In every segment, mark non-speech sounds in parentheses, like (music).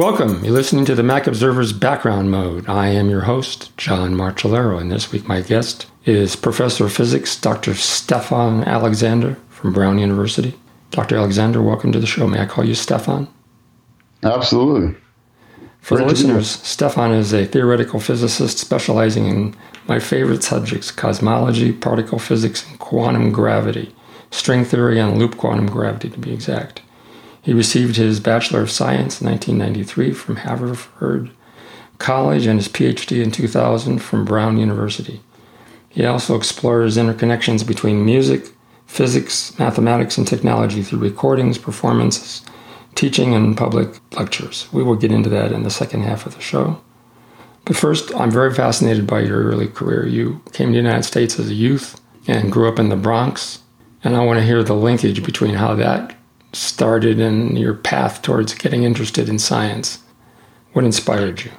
Welcome. You're listening to the Mac Observer's Background Mode. I am your host, John Martellaro, and this week my guest is Professor of Physics, Dr. Stephon Alexander from Brown University. Dr. Alexander, welcome to the show. May I call you Stephon? Absolutely. For Great the listeners, Stephon is a theoretical physicist specializing in my favorite subjects cosmology, particle physics, and quantum gravity, string theory, and loop quantum gravity to be exact. He received his Bachelor of Science in 1993 from Haverford College and his PhD in 2000 from Brown University. He also explores interconnections between music, physics, mathematics, and technology through recordings, performances, teaching, and public lectures. We will get into that in the second half of the show. But first, I'm very fascinated by your early career. You came to the United States as a youth and grew up in the Bronx. And I want to hear the linkage between how that started in your path towards getting interested in science? What inspired you?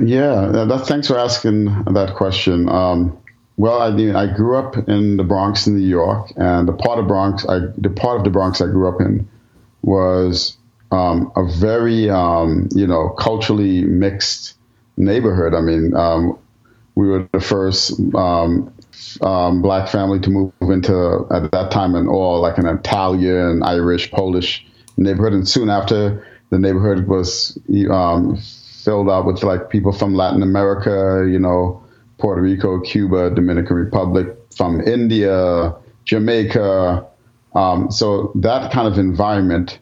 Yeah, that, thanks for asking that question. Um, well, I mean, I grew up in the Bronx, in New York, and the part of Bronx, I, the part of the Bronx I grew up in, was um, a very, um, you know, culturally mixed neighborhood. I mean, um, we were the first um, um, black family to move into at that time an all like an Italian, Irish, Polish neighborhood, and soon after the neighborhood was um, filled out with like people from Latin America, you know, Puerto Rico, Cuba, Dominican Republic, from India, Jamaica. Um, so that kind of environment,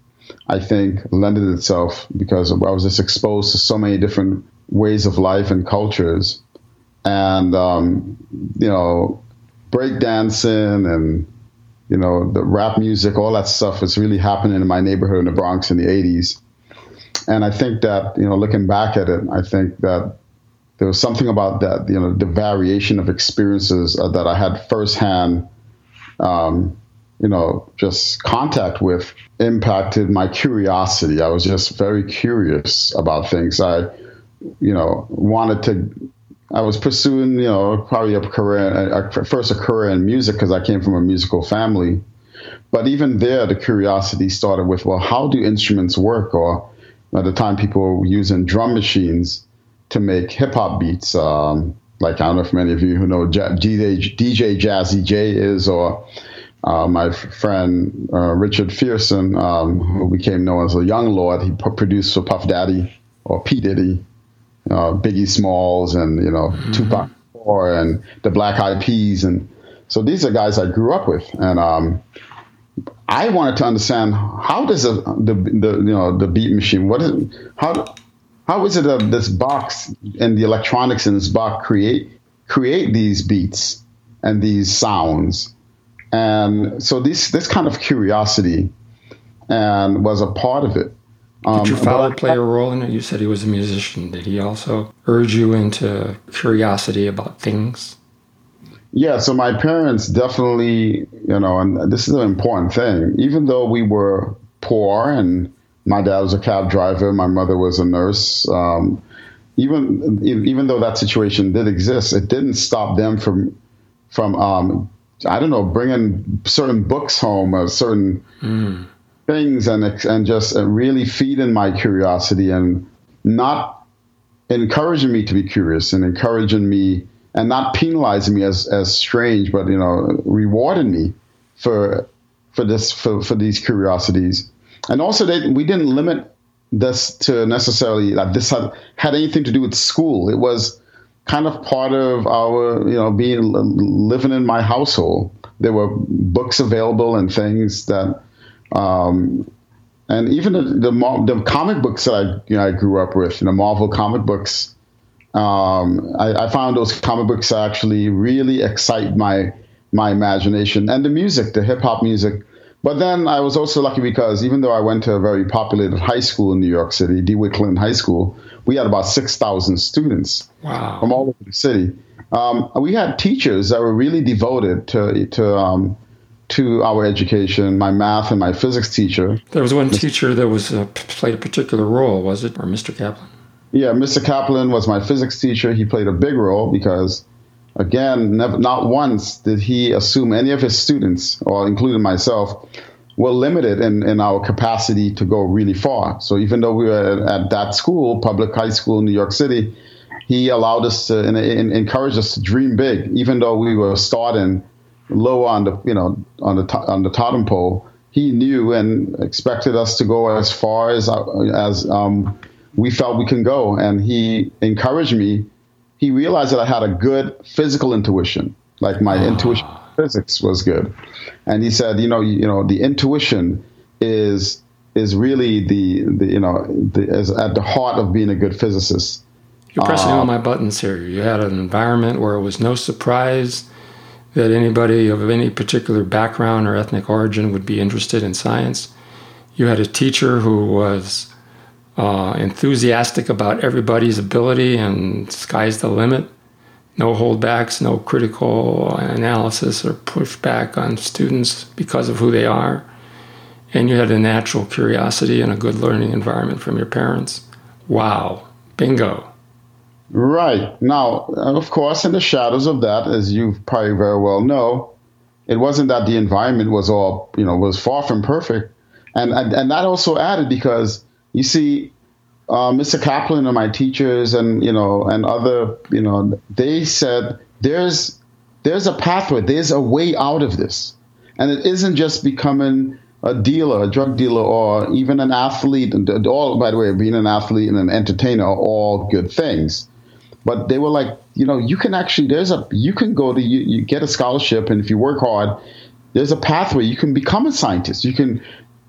I think, lended itself because I was just exposed to so many different ways of life and cultures and um, you know, breakdancing and you know the rap music, all that stuff was really happening in my neighborhood in the Bronx in the '80s. And I think that you know, looking back at it, I think that there was something about that, you know, the variation of experiences uh, that I had firsthand, um, you know, just contact with impacted my curiosity. I was just very curious about things. I, you know, wanted to I was pursuing, you know, probably a career, a, first a career in music because I came from a musical family. But even there, the curiosity started with, well, how do instruments work? Or at the time, people were using drum machines to make hip hop beats. Um, like I don't know if many of you who know DJ, DJ Jazzy Jay is, or uh, my friend uh, Richard Frierson, um, who became known as a Young Lord. He produced for Puff Daddy or P Diddy uh, Biggie Smalls and you know mm-hmm. Tupac and the Black Eyed Peas, and so these are guys I grew up with, and um, I wanted to understand how does a, the the you know the beat machine what is how how is it that this box and the electronics in this box create create these beats and these sounds, and so this this kind of curiosity and was a part of it. Um, Did your father play a role in it? You said he was a musician. Did he also urge you into curiosity about things? Yeah, so my parents definitely, you know, and this is an important thing. Even though we were poor and my dad was a cab driver, my mother was a nurse. Um, even even though that situation did exist, it didn't stop them from from um, I don't know bringing certain books home, a certain mm things and and just uh, really feeding my curiosity and not encouraging me to be curious and encouraging me and not penalizing me as as strange, but you know, rewarding me for for this for, for these curiosities. And also, they, we didn't limit this to necessarily that this had, had anything to do with school. It was kind of part of our you know being living in my household. There were books available and things that um, and even the, the, the comic books that I you know I grew up with, you know, Marvel comic books. Um, I, I, found those comic books actually really excite my my imagination and the music, the hip hop music. But then I was also lucky because even though I went to a very populated high school in New York City, DeWitt Clinton High School, we had about six thousand students wow. from all over the city. Um, we had teachers that were really devoted to to um, to our education, my math and my physics teacher. There was one teacher that was uh, played a particular role, was it, or Mr. Kaplan? Yeah, Mr. Kaplan was my physics teacher. He played a big role because, again, never, not once did he assume any of his students, or including myself, were limited in, in our capacity to go really far. So even though we were at that school, public high school in New York City, he allowed us to and, and encouraged us to dream big, even though we were starting low on the you know on the on the totem pole. He knew and expected us to go as far as as um, we felt we can go, and he encouraged me. He realized that I had a good physical intuition, like my oh. intuition physics was good, and he said, you know, you, you know, the intuition is is really the, the you know the, is at the heart of being a good physicist. You're pressing uh, all my buttons here. You had an environment where it was no surprise that anybody of any particular background or ethnic origin would be interested in science. You had a teacher who was uh, enthusiastic about everybody's ability and sky's the limit. No holdbacks, no critical analysis or pushback on students because of who they are. And you had a natural curiosity and a good learning environment from your parents. Wow, bingo. Right. Now, of course, in the shadows of that, as you probably very well know, it wasn't that the environment was all, you know, was far from perfect. And, and, and that also added because you see, uh, Mr. Kaplan and my teachers and, you know, and other, you know, they said there's, there's a pathway, there's a way out of this. And it isn't just becoming a dealer, a drug dealer, or even an athlete. And all, by the way, being an athlete and an entertainer are all good things but they were like, you know, you can actually there's a you can go to you, you get a scholarship, and if you work hard, there's a pathway. You can become a scientist. You can.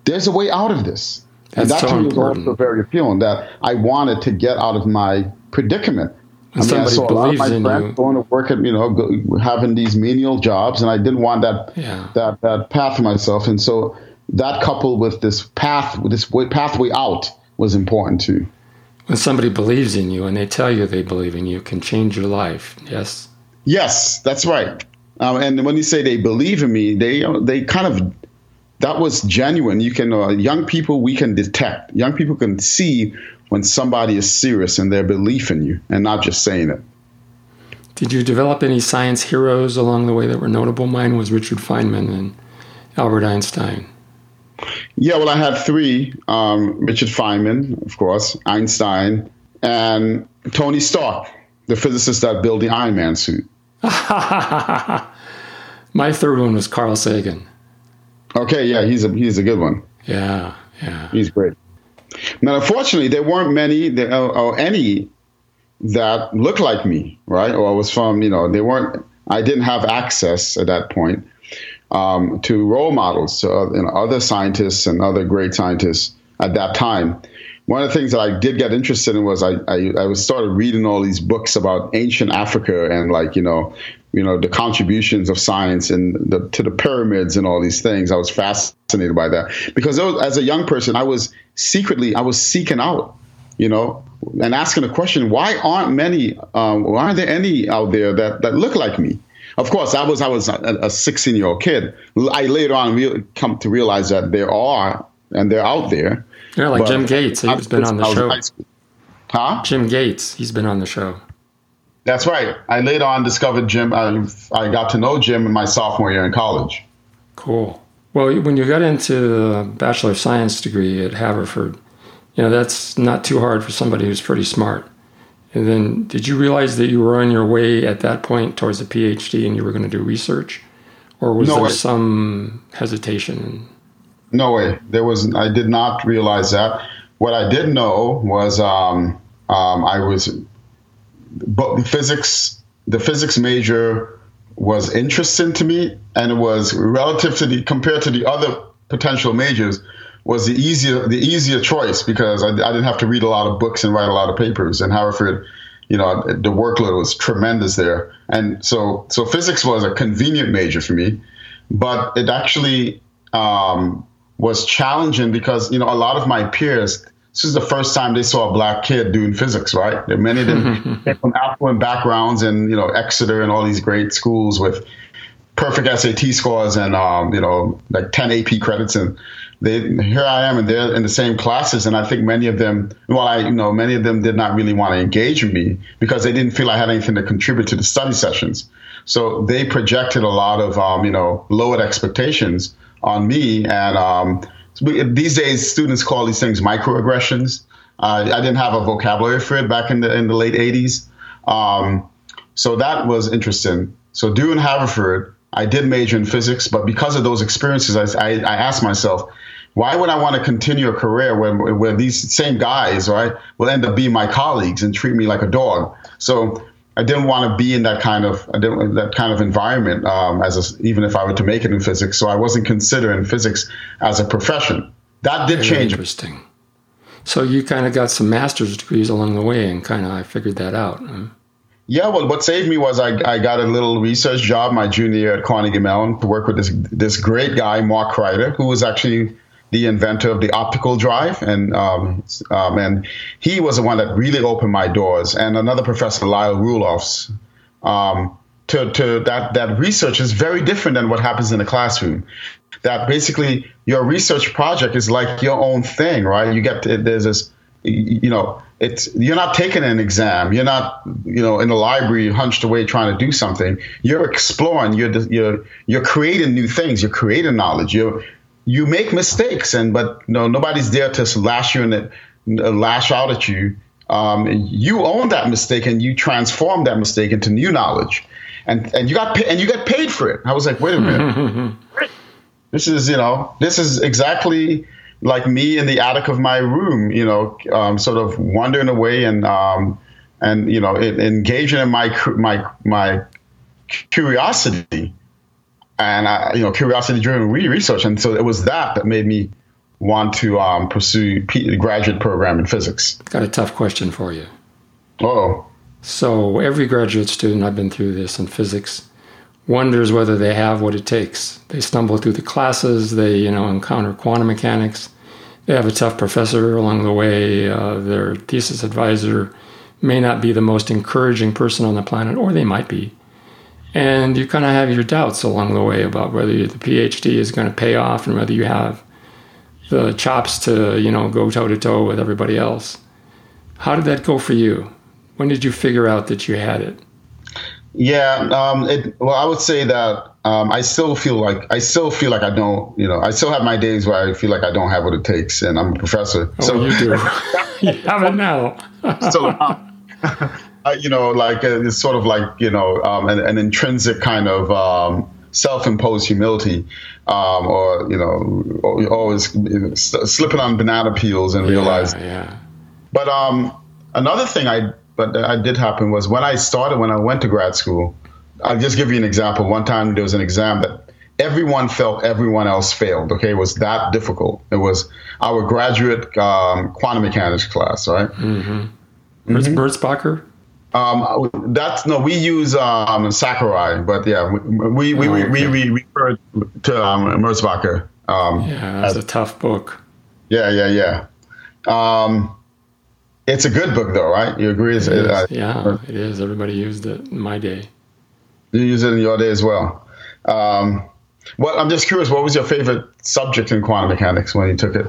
There's a way out of this, That's and that so to me was also very appealing. That I wanted to get out of my predicament. And I mean, I somebody saw a lot of my friends you. going to work at you know go, having these menial jobs, and I didn't want that Yeah. that that path for myself. And so that coupled with this path, this way, pathway out, was important too. When somebody believes in you and they tell you they believe in you, it can change your life. Yes. Yes, that's right. Um, and when you say they believe in me, they they kind of that was genuine. You can uh, young people we can detect. Young people can see when somebody is serious in their belief in you and not just saying it. Did you develop any science heroes along the way that were notable? Mine was Richard Feynman and Albert Einstein. Yeah, well, I had three: um, Richard Feynman, of course, Einstein, and Tony Stark, the physicist that built the Iron Man suit. (laughs) My third one was Carl Sagan. Okay, yeah, he's a he's a good one. Yeah, yeah. He's great. Now, unfortunately, there weren't many there, or, or any that looked like me, right? Or was from, you know, they weren't. I didn't have access at that point um, to role models, to uh, you know, other scientists and other great scientists at that time. One of the things that I did get interested in was I, I, I was started reading all these books about ancient Africa and like you know you know the contributions of science and the, to the pyramids and all these things. I was fascinated by that because was, as a young person, I was secretly I was seeking out, you know, and asking the question: Why aren't many? Um, why aren't there any out there that that look like me? Of course, I was I was a 16 year old kid. I later on re- come to realize that there are and they're out there. Yeah, like Jim Gates. He's been on the I was in show. Huh? Jim Gates. He's been on the show. That's right. I later on discovered Jim. I, I got to know Jim in my sophomore year in college. Cool. Well, when you got into the Bachelor of Science degree at Haverford, you know, that's not too hard for somebody who's pretty smart. And then did you realize that you were on your way at that point towards a PhD and you were going to do research? Or was No there way. some hesitation? No way. There was. I did not realize that. What I did know was um, um, I was, but the physics. The physics major was interesting to me, and it was relative to the compared to the other potential majors was the easier the easier choice because I, I didn't have to read a lot of books and write a lot of papers. And Haverford, you know, the workload was tremendous there, and so so physics was a convenient major for me, but it actually um, was challenging because you know a lot of my peers. This is the first time they saw a black kid doing physics, right? Many of them (laughs) from affluent backgrounds and you know Exeter and all these great schools with perfect SAT scores and um, you know like 10 AP credits and they here I am and they're in the same classes and I think many of them well I you know many of them did not really want to engage with me because they didn't feel I had anything to contribute to the study sessions so they projected a lot of um, you know lowered expectations on me. And um, these days, students call these things microaggressions. Uh, I didn't have a vocabulary for it back in the in the late '80s, um, so that was interesting. So during Haverford, I did major in physics, but because of those experiences, I, I, I asked myself, why would I want to continue a career where, where these same guys, right, will end up being my colleagues and treat me like a dog? So I didn't want to be in that kind of that kind of environment um, as a, even if I were to make it in physics. So I wasn't considering physics as a profession. That did Very change. Interesting. So you kind of got some master's degrees along the way, and kind of I figured that out. Yeah, well, what saved me was I, I got a little research job my junior year at Carnegie Mellon to work with this this great guy Mark Kryder, who was actually the inventor of the optical drive, and um, um, and he was the one that really opened my doors. And another professor, Lyle Roelofs, um, to to that that research is very different than what happens in the classroom. That basically your research project is like your own thing, right? You get there's this, you know, it's you're not taking an exam, you're not you know in the library hunched away trying to do something. You're exploring, you're you're you're creating new things, you're creating knowledge, you're you make mistakes, and but no, nobody's there to lash you and lash out at you. Um, you own that mistake and you transform that mistake into new knowledge, and and you got pay, and you get paid for it. I was like, wait a minute, (laughs) this is you know this is exactly like me in the attic of my room, you know, um, sort of wandering away and um, and you know engaging in my my my curiosity and I, you know, curiosity-driven research, and so it was that that made me want to um, pursue a graduate program in physics. Got a tough question for you. Oh. So every graduate student I've been through this in physics wonders whether they have what it takes. They stumble through the classes. They you know encounter quantum mechanics. They have a tough professor along the way. Uh, their thesis advisor may not be the most encouraging person on the planet, or they might be and you kind of have your doubts along the way about whether the PhD is going to pay off and whether you have the chops to you know go toe to toe with everybody else. How did that go for you? When did you figure out that you had it? Yeah, um, it, well, I would say that um, I still feel like I still feel like I don't, you know, I still have my days where I feel like I don't have what it takes, and I'm a professor. Oh, so you do. (laughs) (laughs) you have it now. so, (laughs) uh, you know, like uh, it's sort of like you know um, an, an, intrinsic kind of um, self-imposed humility, um, or you know, always slipping on banana peels and yeah, realize. Yeah. But um, another thing I but I did happen was when I started when I went to grad school. I'll just give you an example. One time there was an exam that everyone felt everyone else failed. Okay, it was that difficult. It was our graduate um, quantum mechanics class, right? Mm-hmm. Mm-hmm. Um, that's no, we use um, Sakurai, but yeah, we we, we, oh, okay. we, we, refer to um, Merzbacher. Um, yeah, that's as, a tough book. Yeah, yeah, yeah. Um, it's a good book, though, right? You agree? It is. Uh, yeah, it is. Everybody used it in my day. You use it in your day as well. Um, well, I'm just curious. What was your favorite subject in quantum mechanics when you took it?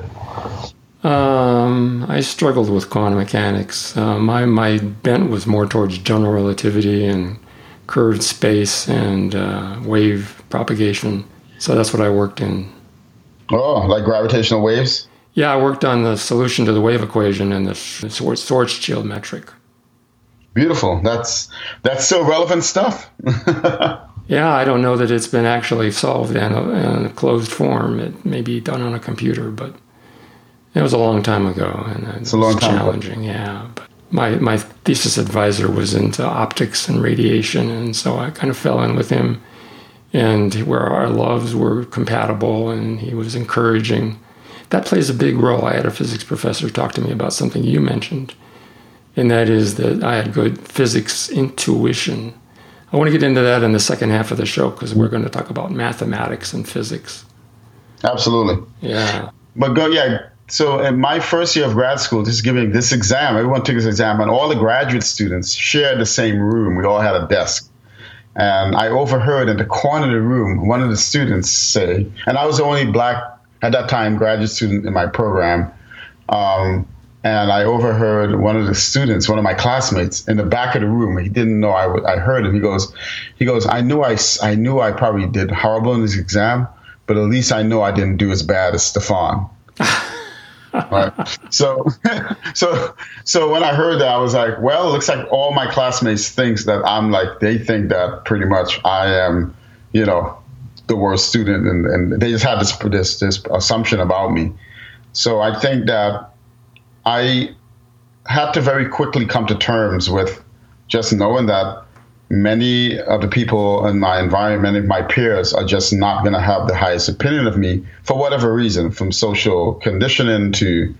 Um, I struggled with quantum mechanics. Uh, my my bent was more towards general relativity and curved space and uh, wave propagation. So that's what I worked in. Oh, like gravitational waves? Yeah, I worked on the solution to the wave equation and the Schwarzschild metric. Beautiful. That's that's still relevant stuff. (laughs) yeah, I don't know that it's been actually solved in a, in a closed form. It may be done on a computer, but it was a long time ago, and it it's a long challenging. Yeah, but my my thesis advisor was into optics and radiation, and so I kind of fell in with him, and where our loves were compatible, and he was encouraging. That plays a big role. I had a physics professor talk to me about something you mentioned, and that is that I had good physics intuition. I want to get into that in the second half of the show because we're going to talk about mathematics and physics. Absolutely. Yeah. But go, yeah, so in my first year of grad school, just giving this exam, everyone took this exam, and all the graduate students shared the same room. We all had a desk. And I overheard in the corner of the room one of the students say, and I was the only black at that time graduate student in my program. Um, and I overheard one of the students, one of my classmates, in the back of the room. He didn't know I, I heard him. He goes, he goes, I knew I, I knew I probably did horrible in this exam, but at least I know I didn't do as bad as Stephon. (laughs) right. So, (laughs) so, so when I heard that, I was like, well, it looks like all my classmates think that I'm like, they think that pretty much I am, you know, the worst student, and, and they just had this, this this assumption about me. So I think that I had to very quickly come to terms with just knowing that many of the people in my environment, many of my peers, are just not going to have the highest opinion of me for whatever reason, from social conditioning to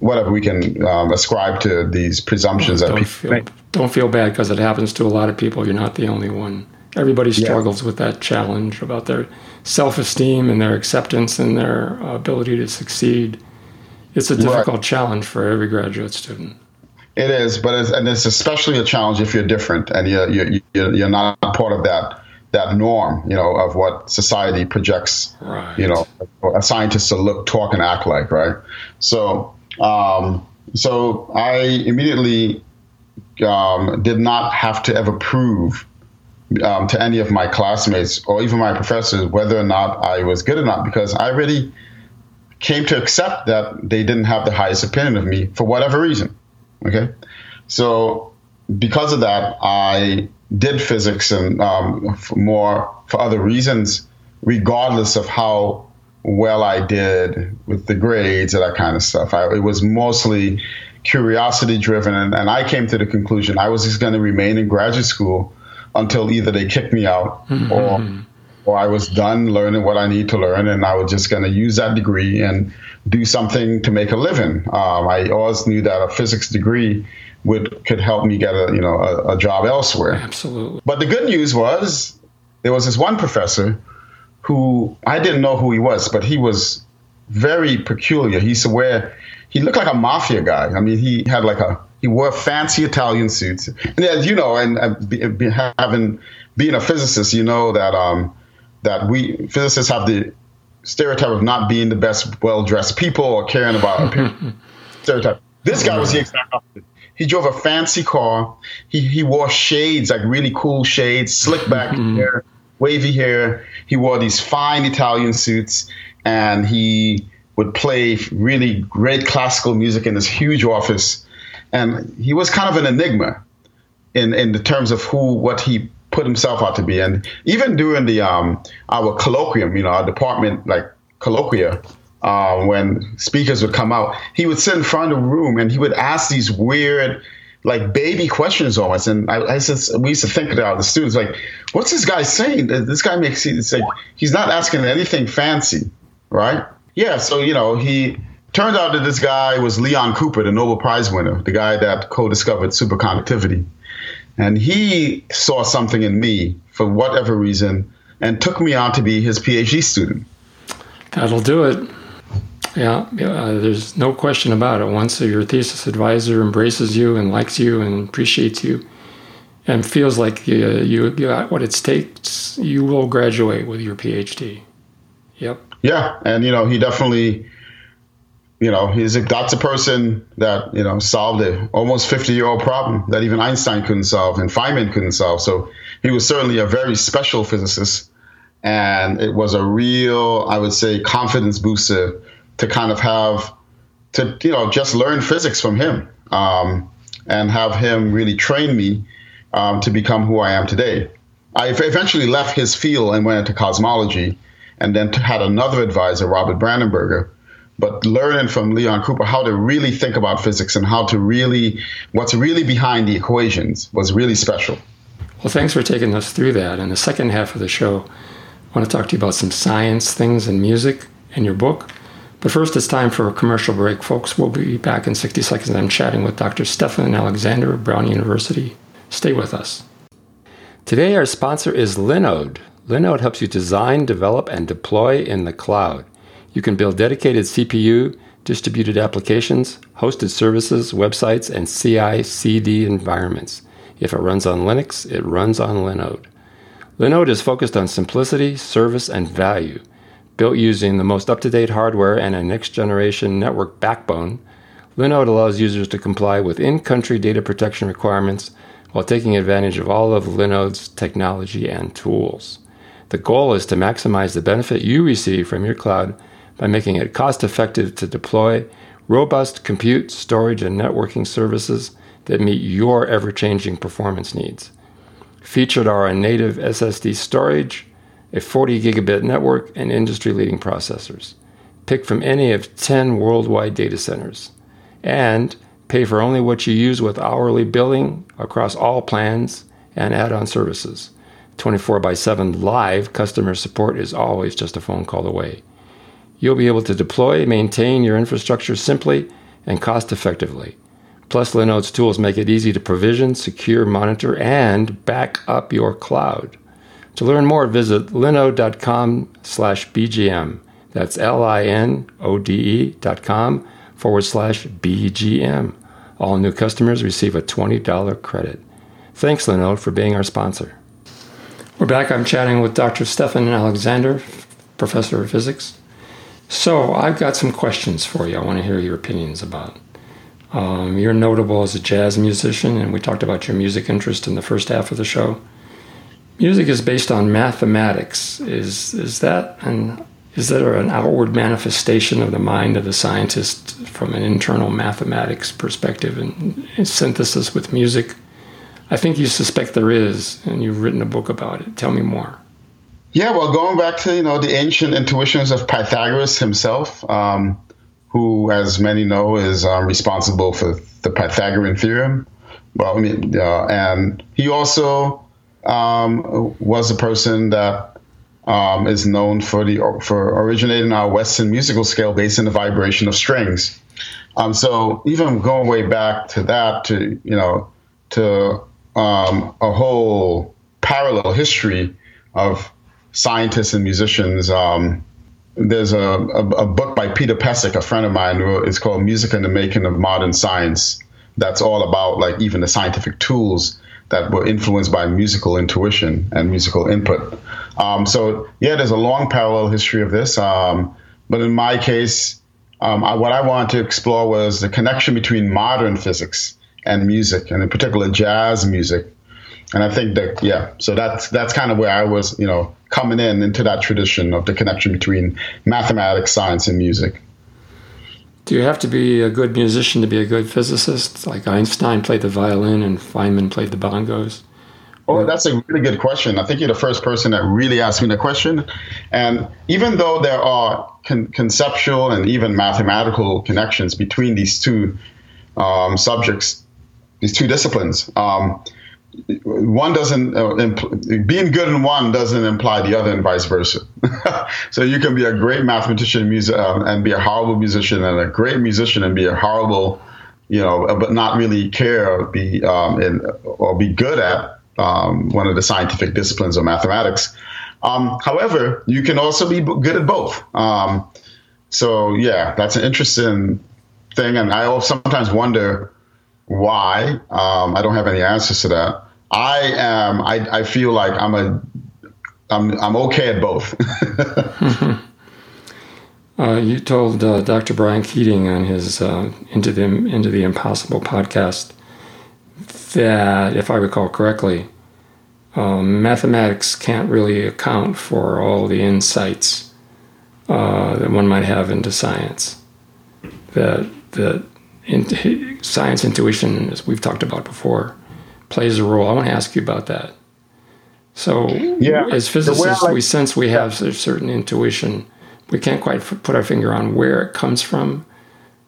whatever we can um, ascribe to these presumptions don't that people feel, Don't feel bad because it happens to a lot of people. You're not the only one. Everybody struggles yeah. with that challenge about their self esteem and their acceptance and their ability to succeed. It's a difficult right. challenge for every graduate student. It is, but it's, and it's especially a challenge if you're different and you're, you're, you're not part of that that norm, you know, of what society projects, right. you know, a scientist to look, talk, and act like, right? So, um, so I immediately um, did not have to ever prove um, to any of my classmates or even my professors whether or not I was good or not because I really came to accept that they didn't have the highest opinion of me for whatever reason. Okay, so because of that, I did physics and um, for more for other reasons, regardless of how well I did with the grades and that kind of stuff. I, it was mostly curiosity driven, and, and, I came to the conclusion I was just going to remain in graduate school until either they kicked me out mm-hmm. or or I was done learning what I need to learn, and I was just going to use that degree and do something to make a living. Um, I always knew that a physics degree would could help me get a you know a, a job elsewhere. Absolutely. But the good news was there was this one professor who I didn't know who he was, but he was very peculiar. He used to wear he looked like a mafia guy. I mean, he had like a he wore fancy Italian suits, and as you know, and uh, be, be having being a physicist, you know that um, that we physicists have the stereotype of not being the best well dressed people or caring about appearance. (laughs) stereotype. This guy was the exact opposite. He drove a fancy car. He he wore shades, like really cool shades, slick back mm-hmm. hair, wavy hair. He wore these fine Italian suits, and he would play really great classical music in this huge office. And he was kind of an enigma in in the terms of who what he put himself out to be. And even during the um, our colloquium, you know, our department like colloquia, uh, when speakers would come out, he would sit in front of the room and he would ask these weird, like baby questions almost. And I, I said, we used to think about the students like, what's this guy saying? This guy makes it like he's not asking anything fancy, right? Yeah. So you know, he turned out that this guy was Leon Cooper, the Nobel Prize winner, the guy that co-discovered superconductivity. And he saw something in me for whatever reason and took me on to be his PhD student. That'll do it. Yeah, yeah, uh, there's no question about it. Once your thesis advisor embraces you and likes you and appreciates you and feels like uh, you, you got what it takes, you will graduate with your PhD. Yep. Yeah, and you know, he definitely you know, he's a, that's a person that you know solved a almost 50 year old problem that even Einstein couldn't solve and Feynman couldn't solve. So he was certainly a very special physicist, and it was a real, I would say, confidence booster to kind of have to you know just learn physics from him um, and have him really train me um, to become who I am today. I eventually left his field and went into cosmology, and then had another advisor, Robert Brandenberger but learning from Leon Cooper how to really think about physics and how to really, what's really behind the equations was really special. Well, thanks for taking us through that. In the second half of the show, I want to talk to you about some science things and music and your book. But first, it's time for a commercial break, folks. We'll be back in 60 seconds. I'm chatting with Dr. Stephon Alexander of Brown University. Stay with us. Today, our sponsor is Linode. Linode helps you design, develop, and deploy in the cloud. You can build dedicated CPU, distributed applications, hosted services, websites, and CI CD environments. If it runs on Linux, it runs on Linode. Linode is focused on simplicity, service, and value. Built using the most up to date hardware and a next generation network backbone, Linode allows users to comply with in country data protection requirements while taking advantage of all of Linode's technology and tools. The goal is to maximize the benefit you receive from your cloud by making it cost effective to deploy robust compute, storage, and networking services that meet your ever changing performance needs. Featured are a native SSD storage, a 40 gigabit network, and industry leading processors. Pick from any of 10 worldwide data centers. And pay for only what you use with hourly billing across all plans and add on services. 24 by 7 live customer support is always just a phone call away. You'll be able to deploy, maintain your infrastructure simply and cost effectively. Plus, Linode's tools make it easy to provision, secure, monitor, and back up your cloud. To learn more, visit linode.com slash BGM. That's L-I-N-O-D-E dot com forward slash BGM. All new customers receive a $20 credit. Thanks, Linode, for being our sponsor. We're back. I'm chatting with Dr. Stephon Alexander, professor of physics. So, I've got some questions for you I want to hear your opinions about. Um, you're notable as a jazz musician, and we talked about your music interest in the first half of the show. Music is based on mathematics. Is is that an is that an outward manifestation of the mind of the scientist from an internal mathematics perspective and, and synthesis with music? I think you suspect there is, and you've written a book about it. Tell me more. Yeah, well, going back to you know the ancient intuitions of Pythagoras himself, um, who, as many know, is um, responsible for the Pythagorean theorem. Well, I mean, uh, and he also um, was a person that um, is known for the for originating our Western musical scale based on the vibration of strings. Um, so even going way back to that, to you know, to um, a whole parallel history of scientists and musicians. Um, there's a, a, a, book by Peter Pesic, a friend of mine, it's called Music and the Making of Modern Science. That's all about like even the scientific tools that were influenced by musical intuition and musical input. Um, so yeah, there's a long parallel history of this. Um, but in my case, um, I, what I wanted to explore was the connection between modern physics and music, and in particular jazz music. And I think that yeah, so that's that's kind of where I was, you know, coming in into that tradition of the connection between mathematics, science, and music. Do you have to be a good musician to be a good physicist? Like Einstein played the violin and Feynman played the bongos. Oh, that's a really good question. I think you're the first person that really asked me the question. And even though there are con- conceptual and even mathematical connections between these two um, subjects, these two disciplines. Um, one doesn't uh, impl- being good in one doesn't imply the other and vice versa. (laughs) so you can be a great mathematician music, um, and be a horrible musician, and a great musician and be a horrible, you know, uh, but not really care or be um, in, or be good at um, one of the scientific disciplines of mathematics. Um, however, you can also be good at both. Um, so yeah, that's an interesting thing, and I sometimes wonder why? Um, I don't have any answers to that. I am. I, I feel like I'm a. I'm I'm okay at both. (laughs) uh, you told uh, Dr. Brian Keating on his uh, Into the Into the Impossible podcast that, if I recall correctly, um, mathematics can't really account for all the insights uh, that one might have into science. That that in, science intuition, as we've talked about before, plays a role. I want to ask you about that. So, yeah, as physicists, like, we sense we have a certain intuition. We can't quite put our finger on where it comes from,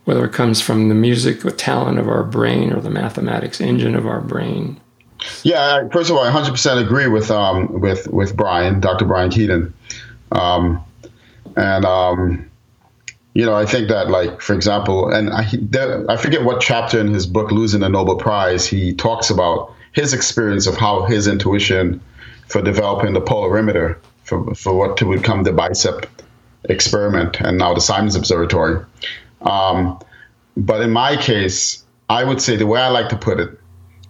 whether it comes from the music or talent of our brain or the mathematics engine of our brain. Yeah, first of all, I 100% agree with um, with with Brian, Dr. Brian Keating, um, and um, you know, I think that, like, for example, and I, I forget what chapter in his book, Losing the Nobel Prize, he talks about his experience of how his intuition for developing the polarimeter for, for what to become the BICEP experiment and now the Simons Observatory. Um, but in my case, I would say the way I like to put it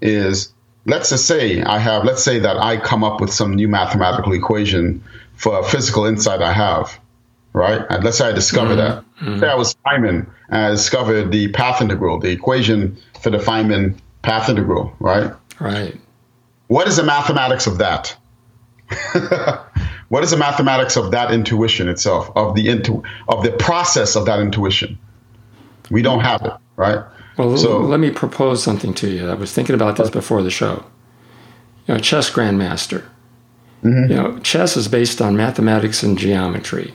is let's just say I have, let's say that I come up with some new mathematical equation for a physical insight I have right? And let's say I discover mm-hmm. that. Mm-hmm. Say I was Feynman and I discovered the path integral, the equation for the Feynman path integral, right? Right. What is the mathematics of that? (laughs) what is the mathematics of that intuition itself, of the intu- of the process of that intuition? We don't have it, right? Well, so, let me propose something to you. I was thinking about this before the show. You know, chess grandmaster. Mm-hmm. You know, chess is based on mathematics and geometry,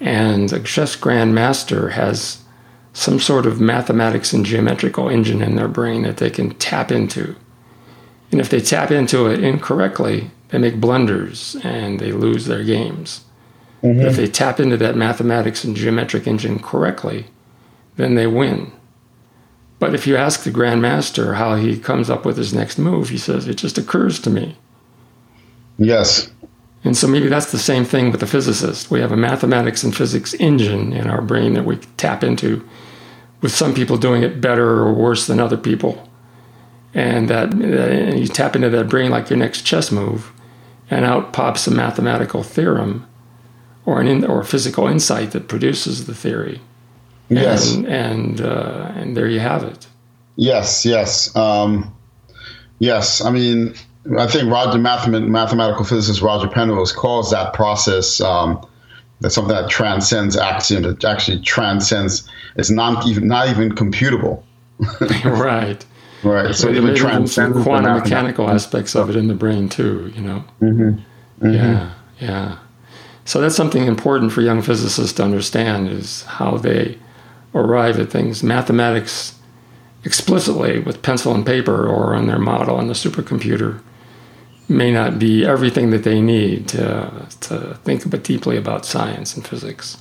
and a chess grandmaster has some sort of mathematics and geometrical engine in their brain that they can tap into. And if they tap into it incorrectly, they make blunders and they lose their games. Mm-hmm. If they tap into that mathematics and geometric engine correctly, then they win. But if you ask the grandmaster how he comes up with his next move, he says, It just occurs to me. Yes. And so maybe that's the same thing with the physicist. We have a mathematics and physics engine in our brain that we tap into, with some people doing it better or worse than other people. And that and you tap into that brain like your next chess move, and out pops a mathematical theorem or an in, or a physical insight that produces the theory. Yes. And and, uh, and there you have it. Yes, yes. Um, yes. I mean, I think Roger, mathematical physicist Roger Penrose calls that process um, that's something that transcends axiom. That actually transcends. It's not even not even computable. (laughs) right. Right. So even transcends quantum mechanical aspects of it in the brain too. You know. Mm-hmm. Mm-hmm. Yeah. Yeah. So that's something important for young physicists to understand is how they arrive at things. Mathematics explicitly with pencil and paper or on their model on the supercomputer may not be everything that they need to, to think but deeply about science and physics.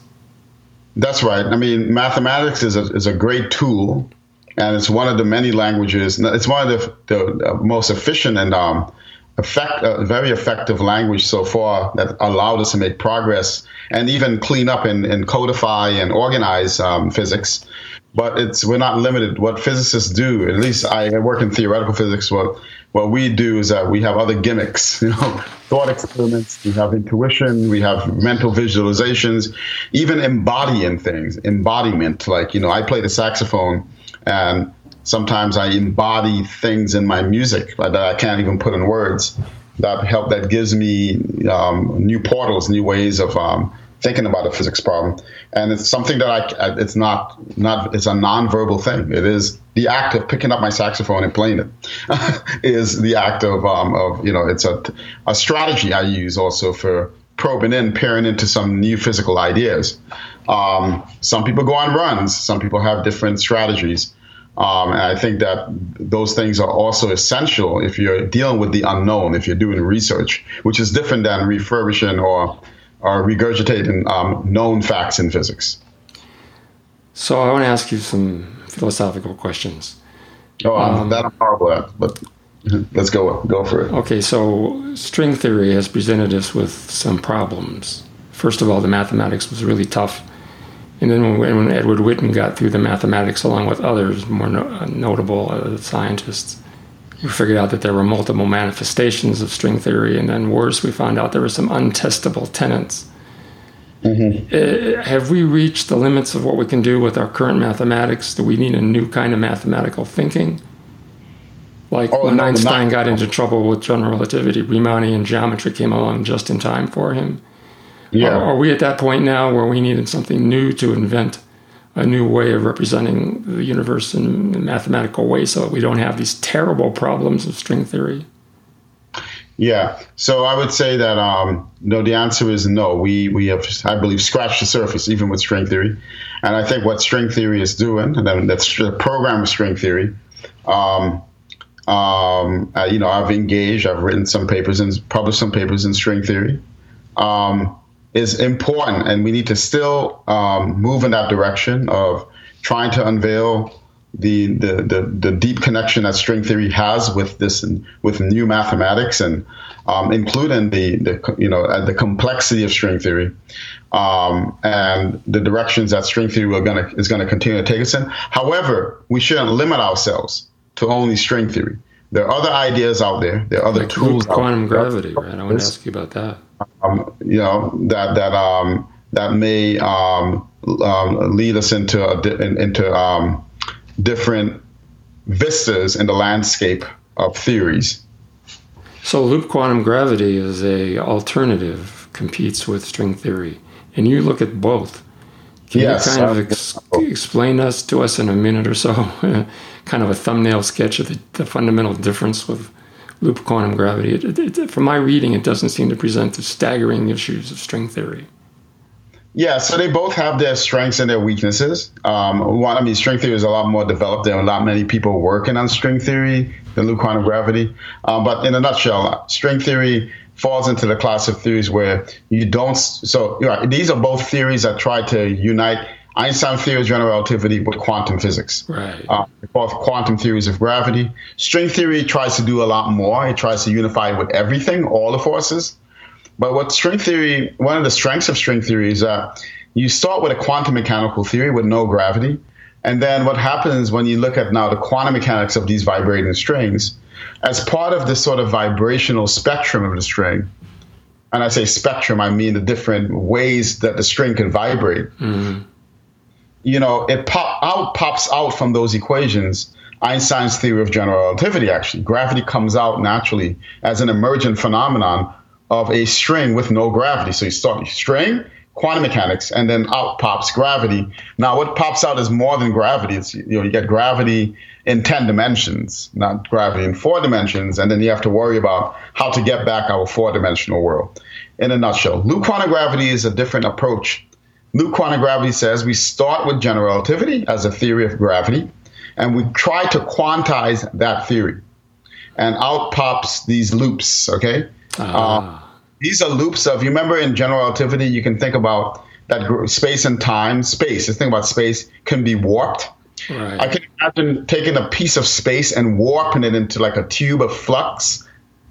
That's right. I mean, mathematics is a, is a great tool, and it's one of the many languages. It's one of the, the most efficient and um, effect, uh, very effective language so far that allowed us to make progress and even clean up and, and codify and organize um, physics. But it's we're not limited. What physicists do, at least I work in theoretical physics. What what we do is that we have other gimmicks, (laughs) you know, thought experiments. We have intuition. We have mental visualizations, even embodying things, embodiment. Like you know, I play the saxophone and sometimes I embody things in my music that I can't even put in words. That help that gives me um, new portals, new ways of um, thinking about a physics problem, and it's something that I it's not not it's a nonverbal thing. It is the act of picking up my saxophone and playing it (laughs) is the act of um, of you know it's a a strategy I use also for probing in, peering into some new physical ideas. Um, some people go on runs. Some people have different strategies. Um, and I think that those things are also essential if you're dealing with the unknown, if you're doing research, which is different than refurbishing or, or regurgitating um, known facts in physics. So I want to ask you some philosophical questions. Oh, um, that I'm horrible at, but (laughs) let's go go for it. Okay, so string theory has presented us with some problems. First of all, the mathematics was really tough and then when, when, Edward Witten got through the mathematics along with others more no, uh, notable uh, scientists, we figured out that there were multiple manifestations of string theory. And then worse, we found out there were some untestable tenets. Mm-hmm. Uh, have we reached the limits of what we can do with our current mathematics? Do we need a new kind of mathematical thinking? Like oh, when no, Einstein not- got into trouble with general relativity, Riemannian geometry came along just in time for him. Yeah. Are, are, we at that point now where we needed something new to invent a new way of representing the universe in a mathematical way so that we don't have these terrible problems of string theory? Yeah. So I would say that um, no. The answer is no. We we have, I believe, scratched the surface even with string theory, and I think what string theory is doing, and that's the program of string theory. Um, um, uh, you know, I've engaged. I've written some papers and published some papers in string theory. Um, is important, and we need to still um, move in that direction of trying to unveil the, the, the the deep connection that string theory has with this with new mathematics and um, including the, the you know the complexity of string theory um, and the directions that string theory gonna, is going to continue to take us in. However, we shouldn't limit ourselves to only string theory. There are other ideas out there. There are other like tools. Quantum gravity, right? I want to ask you about that um, you know that that um, that may um, um, lead us into a, into um, different vistas in the landscape of theories. So loop quantum gravity is a alternative competes with string theory, and you look at both. Can yes, you kind of ex- explain us to us in a minute or so, (laughs) kind of a thumbnail sketch of the, the fundamental difference with loop quantum gravity? It, it, it, from my reading, it doesn't seem to present the staggering issues of string theory. Yeah, so they both have their strengths and their weaknesses. Um, one, I mean, string theory is a lot more developed. There are a lot many people working on string theory than loop quantum gravity. Um, but in a nutshell, string theory falls into the class of theories where you don't. So you know, these are both theories that try to unite Einstein theory of general relativity with quantum physics. Right. Uh, both quantum theories of gravity. String theory tries to do a lot more. It tries to unify with everything, all the forces. But what string theory, one of the strengths of string theory is that you start with a quantum mechanical theory with no gravity. And then what happens when you look at now the quantum mechanics of these vibrating strings, as part of the sort of vibrational spectrum of the string, and I say spectrum, I mean the different ways that the string can vibrate. Mm-hmm. You know, it pop out pops out from those equations. Einstein's theory of general relativity, actually, gravity comes out naturally as an emergent phenomenon of a string with no gravity. So you start with string, quantum mechanics, and then out pops gravity. Now, what pops out is more than gravity. It's you know you get gravity in ten dimensions, not gravity in four dimensions, and then you have to worry about how to get back our four-dimensional world. In a nutshell, loop quantum gravity is a different approach. Loop quantum gravity says we start with general relativity as a theory of gravity, and we try to quantize that theory. And out pops these loops, okay? Ah. Uh, these are loops of, you remember in general relativity, you can think about that space and time, space, the thing about space can be warped. Right. I can imagine taking a piece of space and warping it into like a tube of flux,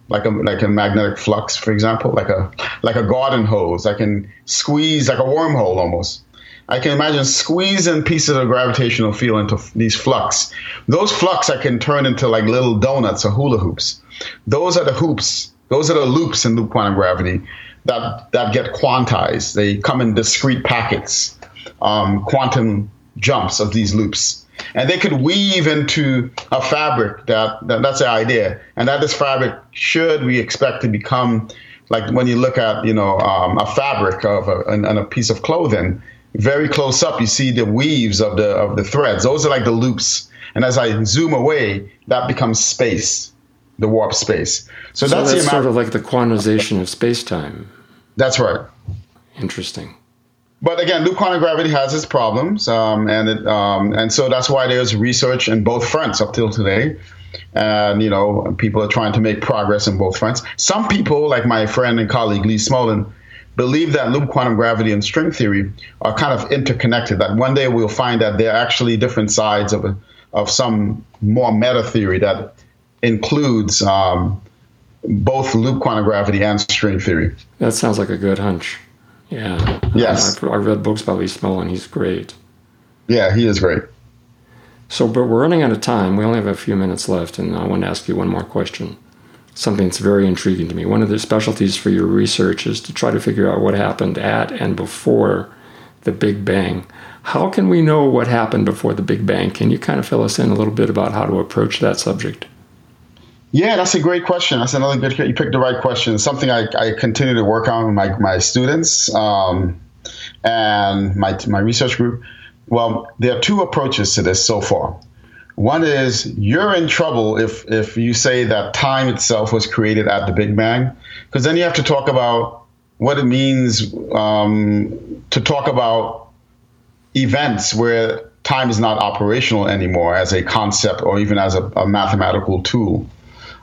like a like a magnetic flux, for example, like a like a garden hose. I can squeeze like a wormhole almost. I can imagine squeezing pieces of gravitational field into these flux. Those flux I can turn into like little donuts or hula hoops. Those are the hoops those are the loops in loop quantum gravity that, that get quantized. They come in discrete packets, um, quantum jumps of these loops. And they could weave into a fabric that, that that's the idea. And that this fabric should we expect to become like when you look at, you know, um, a fabric of a, and, and a piece of clothing, very close up, you see the weaves of the of the threads. Those are like the loops. And as I zoom away, that becomes space the warp space. So, so that's, that's sort of like the quantization of space time. That's right. Interesting. But again, loop quantum gravity has its problems, um, and it, um, and so that's why there's research in both fronts up till today. And you know, people are trying to make progress in both fronts. Some people, like my friend and colleague Lee Smolin, believe that loop quantum gravity and string theory are kind of interconnected. That one day we'll find that they're actually different sides of a, of some more meta theory that includes um, both loop quantum gravity and string theory. That sounds like a good hunch. Yeah. Yes. I've, I've read books by Lee Smolin. He's great. Yeah, he is great. So, but we're running out of time. We only have a few minutes left, and I want to ask you one more question. Something that's very intriguing to me. One of the specialties for your research is to try to figure out what happened at and before the Big Bang. How can we know what happened before the Big Bang? Can you kind of fill us in a little bit about how to approach that subject? Yeah, that's a great question. That's another good. You picked the right question. Something I, I continue to work on with my my students um, and my my research group. Well, there are two approaches to this so far. One is you're in trouble if if you say that time itself was created at the Big Bang, because then you have to talk about what it means um, to talk about events where time is not operational anymore as a concept or even as a, a mathematical tool.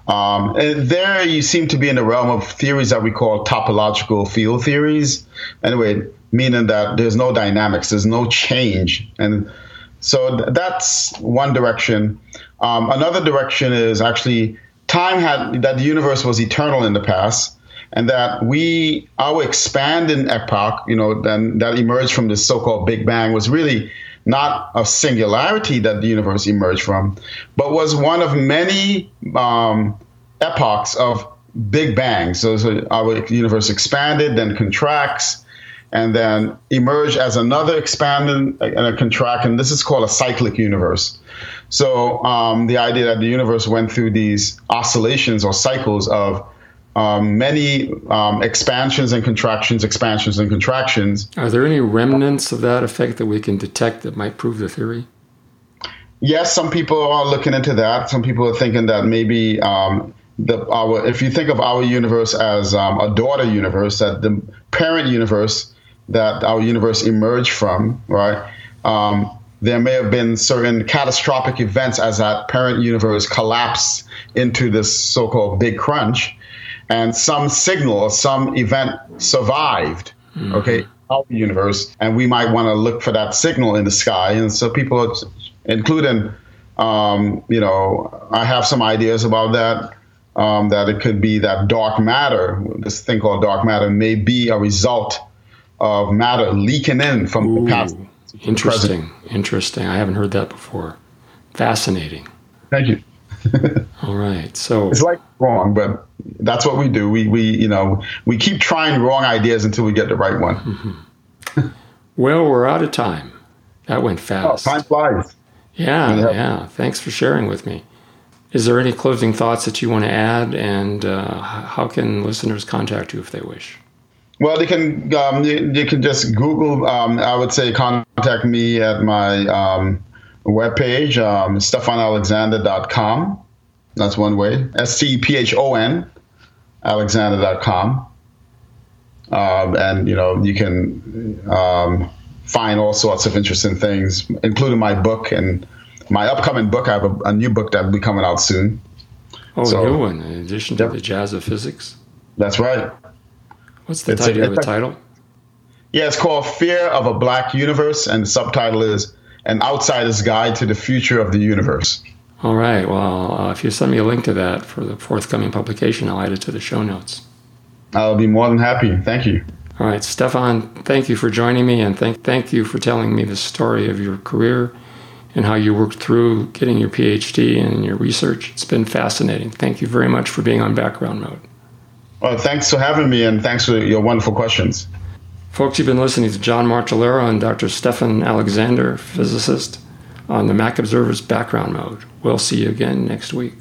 Um, there you seem to be in the realm of theories that we call topological field theories. Anyway, meaning that there's no dynamics, there's no change. And so th- that's one direction. Um, another direction is actually time had that the universe was eternal in the past and that we our expanding epoch, you know, then that emerged from this so-called Big Bang was really not a singularity that the universe emerged from, but was one of many um, epochs of big bangs. So, so, our universe expanded, then contracts, and then emerged as another expanding and a contract. And this is called a cyclic universe. So um, the idea that the universe went through these oscillations or cycles of um, many um, expansions and contractions, expansions and contractions. Are there any remnants of that effect that we can detect that might prove the theory? Yes, some people are looking into that. Some people are thinking that maybe um, the our if you think of our universe as um, a daughter universe, that the parent universe that our universe emerged from, right? Um, there may have been certain catastrophic events as that parent universe collapsed into this so-called big crunch and some signal or some event survived. Mm-hmm. Okay, our universe, and we might want to look for that signal in the sky. And so people, including, um, you know, I have some ideas about that. Um, that it could be that dark matter, this thing called dark matter, may be a result of matter leaking in from Ooh, the past. Interesting, interesting. I haven't heard that before. Fascinating. Thank you. (laughs) All right. So it's like wrong, but that's what we do. We we you know we keep trying wrong ideas until we get the right one. Mm-hmm. (laughs) well, we're out of time. That went fast. Oh, time flies. Yeah, yeah, yeah. Thanks for sharing with me. Is there any closing thoughts that you want to add, and uh, how can listeners contact you if they wish? Well, they can um, you, you, can just Google. Um, I would say contact me at my um, webpage, um, stephonalexander.com. That's one way. S T P H O N, alexander.com. Um, and, you know, you can um, find all sorts of interesting things, including my book and my upcoming book. I have a, a new book that will be coming out soon. Oh, so, a new one, in addition to yep. the Jazz of Physics? That's right. What's the it's title a, of the title? Yeah, it's called Fear of a Black Universe, and the subtitle is An Outsider's Guide to the Future of the Universe. All right. Well, uh, if you send me a link to that for the forthcoming publication, I'll add it to the show notes. I'll be more than happy. Thank you. All right, Stephon, thank you for joining me, and thank, thank you for telling me the story of your career and how you worked through getting your PhD and your research. It's been fascinating. Thank you very much for being on Background Mode. Well, thanks for having me, and thanks for your wonderful questions. Folks, you've been listening to John Martellaro and Dr. Stephon Alexander, physicist, on the Mac Observer's Background Mode. We'll see you again next week.